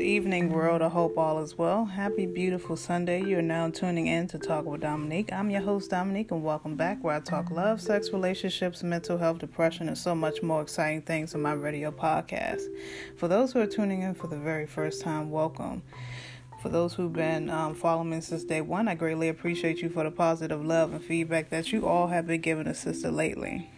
Good evening, world. I hope all is well. Happy, beautiful Sunday. You are now tuning in to Talk with Dominique. I'm your host, Dominique, and welcome back where I talk love, sex, relationships, mental health, depression, and so much more exciting things on my radio podcast. For those who are tuning in for the very first time, welcome. For those who've been um, following me since day one, I greatly appreciate you for the positive love and feedback that you all have been giving a sister lately.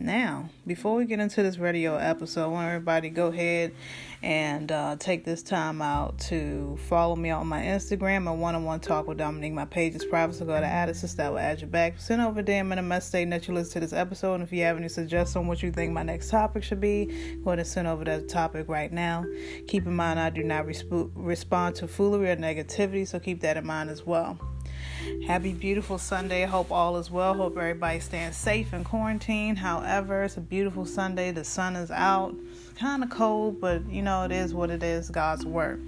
Now, before we get into this radio episode, I want everybody to go ahead and uh, take this time out to follow me on my Instagram and one on one talk with Dominique. My page is private, so go to add us, that will add you back. Send over DM in a message stating that you listen to this episode. And if you have any suggestions on what you think my next topic should be, go ahead and send over that topic right now. Keep in mind, I do not resp- respond to foolery or negativity, so keep that in mind as well. Happy, beautiful Sunday. Hope all is well. Hope everybody staying safe in quarantine. However, it's a beautiful Sunday. The sun is out. Kind of cold, but you know, it is what it is God's work.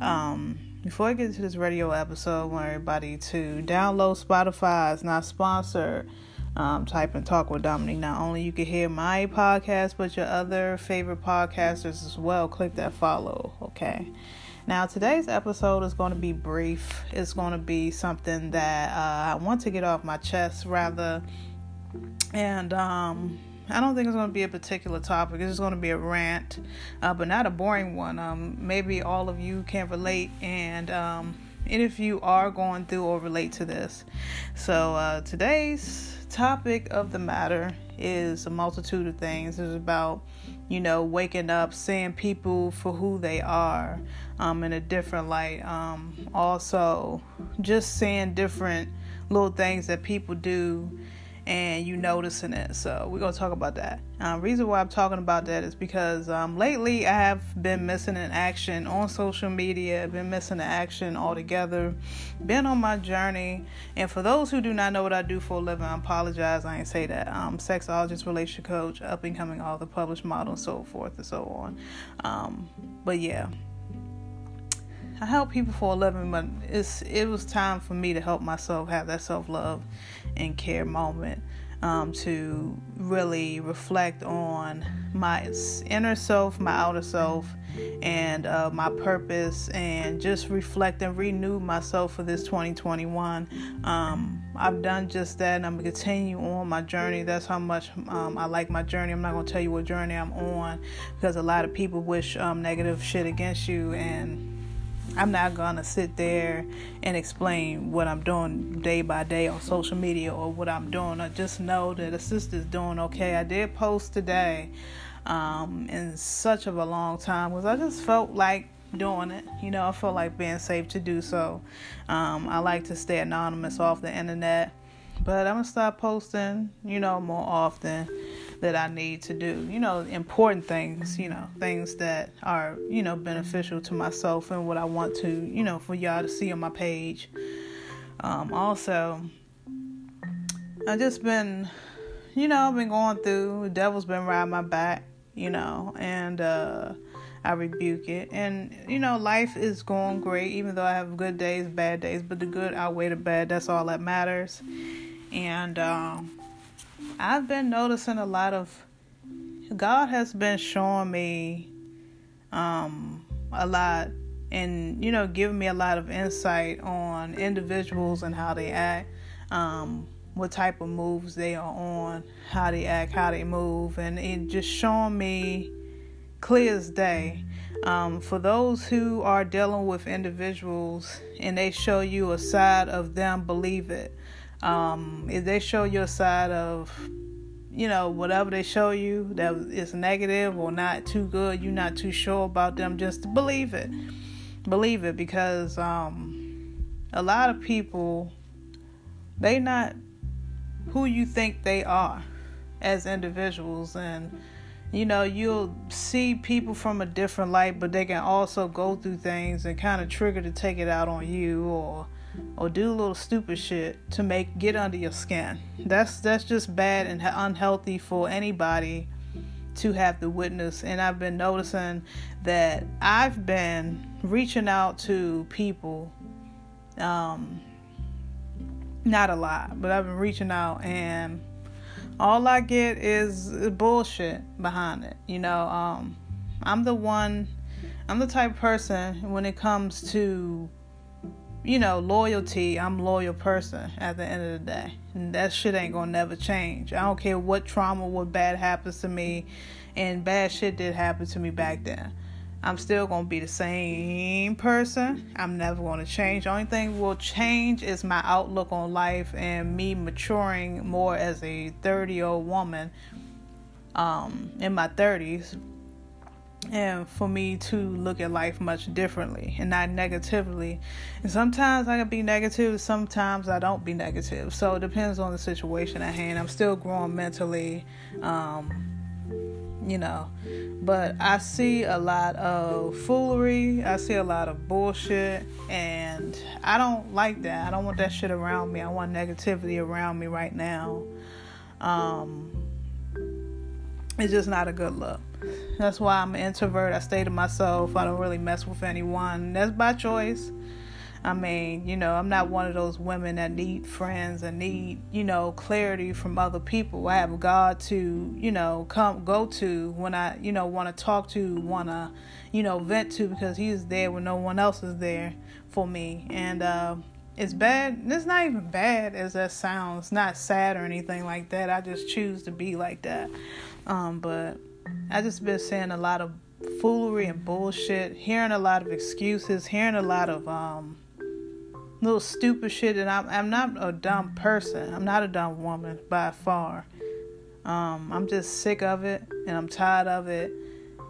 Um, before I get into this radio episode, I want everybody to download Spotify. It's not sponsored. Um, type and talk with Dominique. Not only you can hear my podcast, but your other favorite podcasters as well. Click that follow, okay? Now, today's episode is going to be brief. It's going to be something that uh, I want to get off my chest, rather. And um, I don't think it's going to be a particular topic. It's just going to be a rant, uh, but not a boring one. Um, maybe all of you can relate, and um, and if you are going through or relate to this. So uh, today's topic of the matter is a multitude of things. It's about you know, waking up, seeing people for who they are um, in a different light. Um, also, just seeing different little things that people do and you noticing it. So we're gonna talk about that. Uh, reason why I'm talking about that is because um, lately I have been missing an action on social media. Been missing the action altogether. Been on my journey, and for those who do not know what I do for a living, I apologize. I ain't say that. I'm sexologist, relationship coach, up and coming author, published model, and so forth and so on. Um, but yeah. I help people for a living, but it's it was time for me to help myself have that self love and care moment um, to really reflect on my inner self, my outer self, and uh, my purpose, and just reflect and renew myself for this 2021. Um, I've done just that, and I'm gonna continue on my journey. That's how much um, I like my journey. I'm not gonna tell you what journey I'm on because a lot of people wish um, negative shit against you, and I'm not gonna sit there and explain what I'm doing day by day on social media or what I'm doing. I just know that a sister's doing okay. I did post today um, in such of a long time because I just felt like doing it. You know, I felt like being safe to do so. Um, I like to stay anonymous off the internet, but I'm gonna start posting, you know, more often that I need to do. You know, important things, you know, things that are, you know, beneficial to myself and what I want to, you know, for y'all to see on my page. Um, also, I've just been, you know, I've been going through, the devil's been riding my back, you know, and, uh, I rebuke it. And, you know, life is going great, even though I have good days, bad days, but the good outweigh the bad. That's all that matters. And, um, I've been noticing a lot of God has been showing me um a lot and you know giving me a lot of insight on individuals and how they act um what type of moves they are on how they act how they move and it just showing me clear as day. Um, for those who are dealing with individuals and they show you a side of them believe it um, if they show you a side of, you know, whatever they show you that is negative or not too good, you're not too sure about them, just believe it. Believe it because um, a lot of people, they not who you think they are as individuals and you know you'll see people from a different light but they can also go through things and kind of trigger to take it out on you or or do a little stupid shit to make get under your skin. That's that's just bad and unhealthy for anybody to have to witness. And I've been noticing that I've been reaching out to people, um, not a lot, but I've been reaching out and all I get is bullshit behind it. You know, um, I'm the one I'm the type of person when it comes to you know, loyalty, I'm a loyal person at the end of the day. And that shit ain't gonna never change. I don't care what trauma, what bad happens to me, and bad shit did happen to me back then. I'm still gonna be the same person. I'm never gonna change. The only thing will change is my outlook on life and me maturing more as a 30 year old woman um, in my 30s and for me to look at life much differently and not negatively. And sometimes I can be negative, sometimes I don't be negative. So it depends on the situation at hand. I'm still growing mentally, um, you know, but I see a lot of foolery, I see a lot of bullshit, and I don't like that. I don't want that shit around me. I want negativity around me right now. Um, it's just not a good look. That's why I'm an introvert. I stay to myself. I don't really mess with anyone. That's by choice. I mean, you know, I'm not one of those women that need friends and need, you know, clarity from other people. I have God to, you know, come go to when I, you know, want to talk to, want to, you know, vent to because He's there when no one else is there for me. And uh, it's bad. It's not even bad as that sounds. It's not sad or anything like that. I just choose to be like that. Um, but I just been seeing a lot of foolery and bullshit, hearing a lot of excuses, hearing a lot of um little stupid shit and I'm I'm not a dumb person. I'm not a dumb woman by far. Um, I'm just sick of it and I'm tired of it.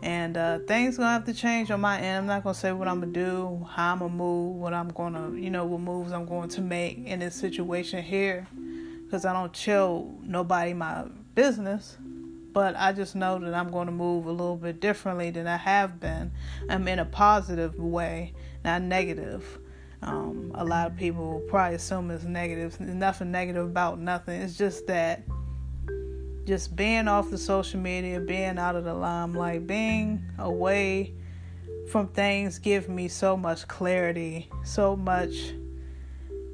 And uh, things gonna have to change on my end. I'm not gonna say what I'm gonna do, how I'm gonna move, what I'm gonna, you know, what moves I'm going to make in this situation here, because I don't chill nobody my business but I just know that I'm going to move a little bit differently than I have been. I'm in a positive way, not negative. Um, a lot of people probably assume it's negative. Nothing negative about nothing. It's just that just being off the social media, being out of the limelight, being away from things give me so much clarity, so much,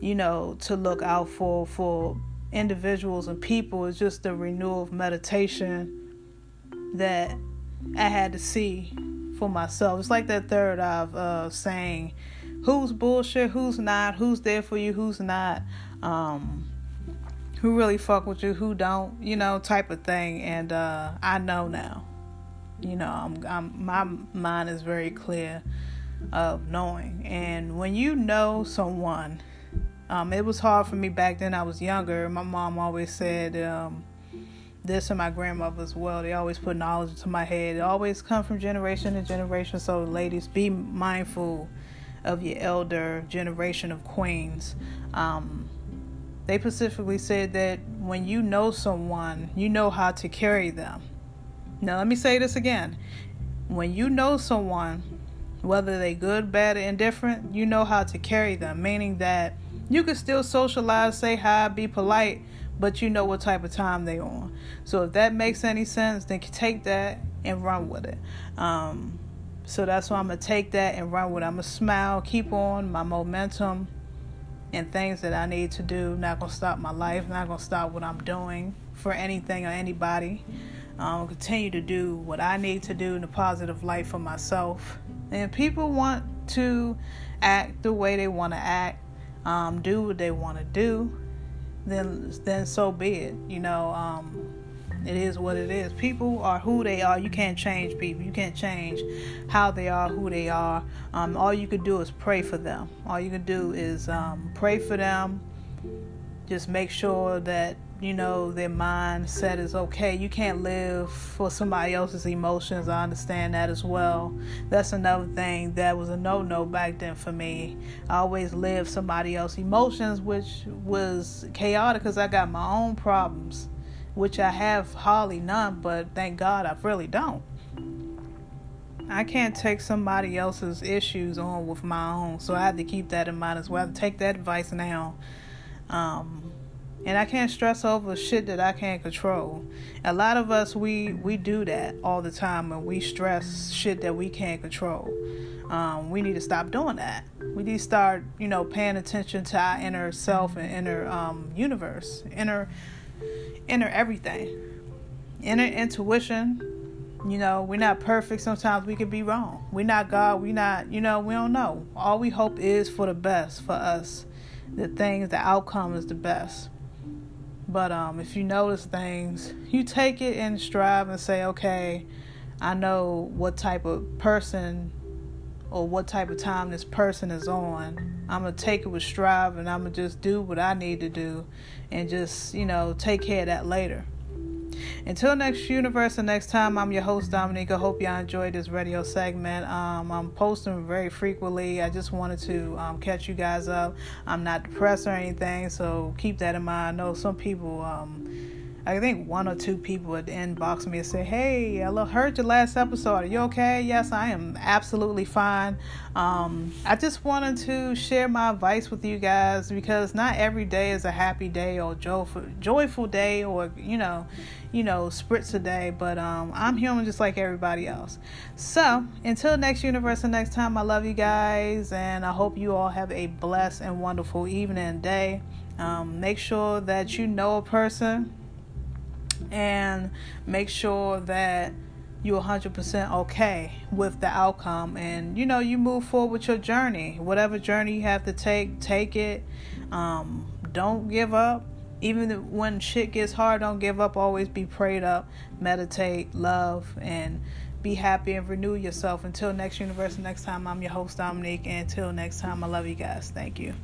you know, to look out for for individuals and people is just the renewal of meditation that I had to see for myself. It's like that third of uh, saying who's bullshit, who's not, who's there for you, who's not, um, who really fuck with you, who don't, you know, type of thing. And uh, I know now, you know, I'm, I'm, my mind is very clear of knowing. And when you know someone um, it was hard for me back then. I was younger. My mom always said um, this, and my grandmother as well. They always put knowledge into my head. It always come from generation to generation. So, ladies, be mindful of your elder generation of queens. Um, they specifically said that when you know someone, you know how to carry them. Now, let me say this again. When you know someone, whether they good, bad, or indifferent, you know how to carry them, meaning that you can still socialize, say hi, be polite, but you know what type of time they on. So if that makes any sense, then take that and run with it. Um, so that's why I'm gonna take that and run with it. I'm gonna smile, keep on my momentum and things that I need to do. Not gonna stop my life, not gonna stop what I'm doing for anything or anybody. I'm um, continue to do what I need to do in a positive light for myself. And people want to act the way they want to act um, do what they want to do, then then so be it. You know, um, it is what it is. People are who they are. You can't change people. You can't change how they are, who they are. Um, all you can do is pray for them. All you can do is um, pray for them. Just make sure that you know their mindset is okay you can't live for somebody else's emotions i understand that as well that's another thing that was a no-no back then for me i always lived somebody else's emotions which was chaotic because i got my own problems which i have hardly none but thank god i really don't I can't take somebody else's issues on with my own, so I had to keep that in mind as well. Take that advice now. Um, and I can't stress over shit that I can't control. A lot of us we we do that all the time, and we stress shit that we can't control. Um, we need to stop doing that. We need to start, you know, paying attention to our inner self and inner um, universe, inner inner everything, inner intuition. You know, we're not perfect. Sometimes we could be wrong. We're not God. We're not, you know, we don't know. All we hope is for the best for us. The things, the outcome is the best. But um, if you notice things, you take it and strive and say, okay, I know what type of person or what type of time this person is on. I'm gonna take it with strive and I'm gonna just do what I need to do and just, you know, take care of that later. Until next universe and next time, I'm your host Dominique. I hope y'all enjoyed this radio segment. Um, I'm posting very frequently. I just wanted to um, catch you guys up. I'm not depressed or anything, so keep that in mind. I know some people. Um, I think one or two people would inbox me and say, "Hey, I heard your last episode. Are you okay?" Yes, I am absolutely fine. Um, I just wanted to share my advice with you guys because not every day is a happy day or joyful, joyful day or you know, you know, spritz a day. But um, I'm human just like everybody else. So until next universe and next time, I love you guys, and I hope you all have a blessed and wonderful evening and day. Um, make sure that you know a person and make sure that you're 100% okay with the outcome. And you know you move forward with your journey. Whatever journey you have to take take it. Um, don't give up. Even when shit gets hard don't give up. Always be prayed up. Meditate love and be happy and renew yourself. Until next universe next time i'm your host dominique. And until next time i love you guys. Thank you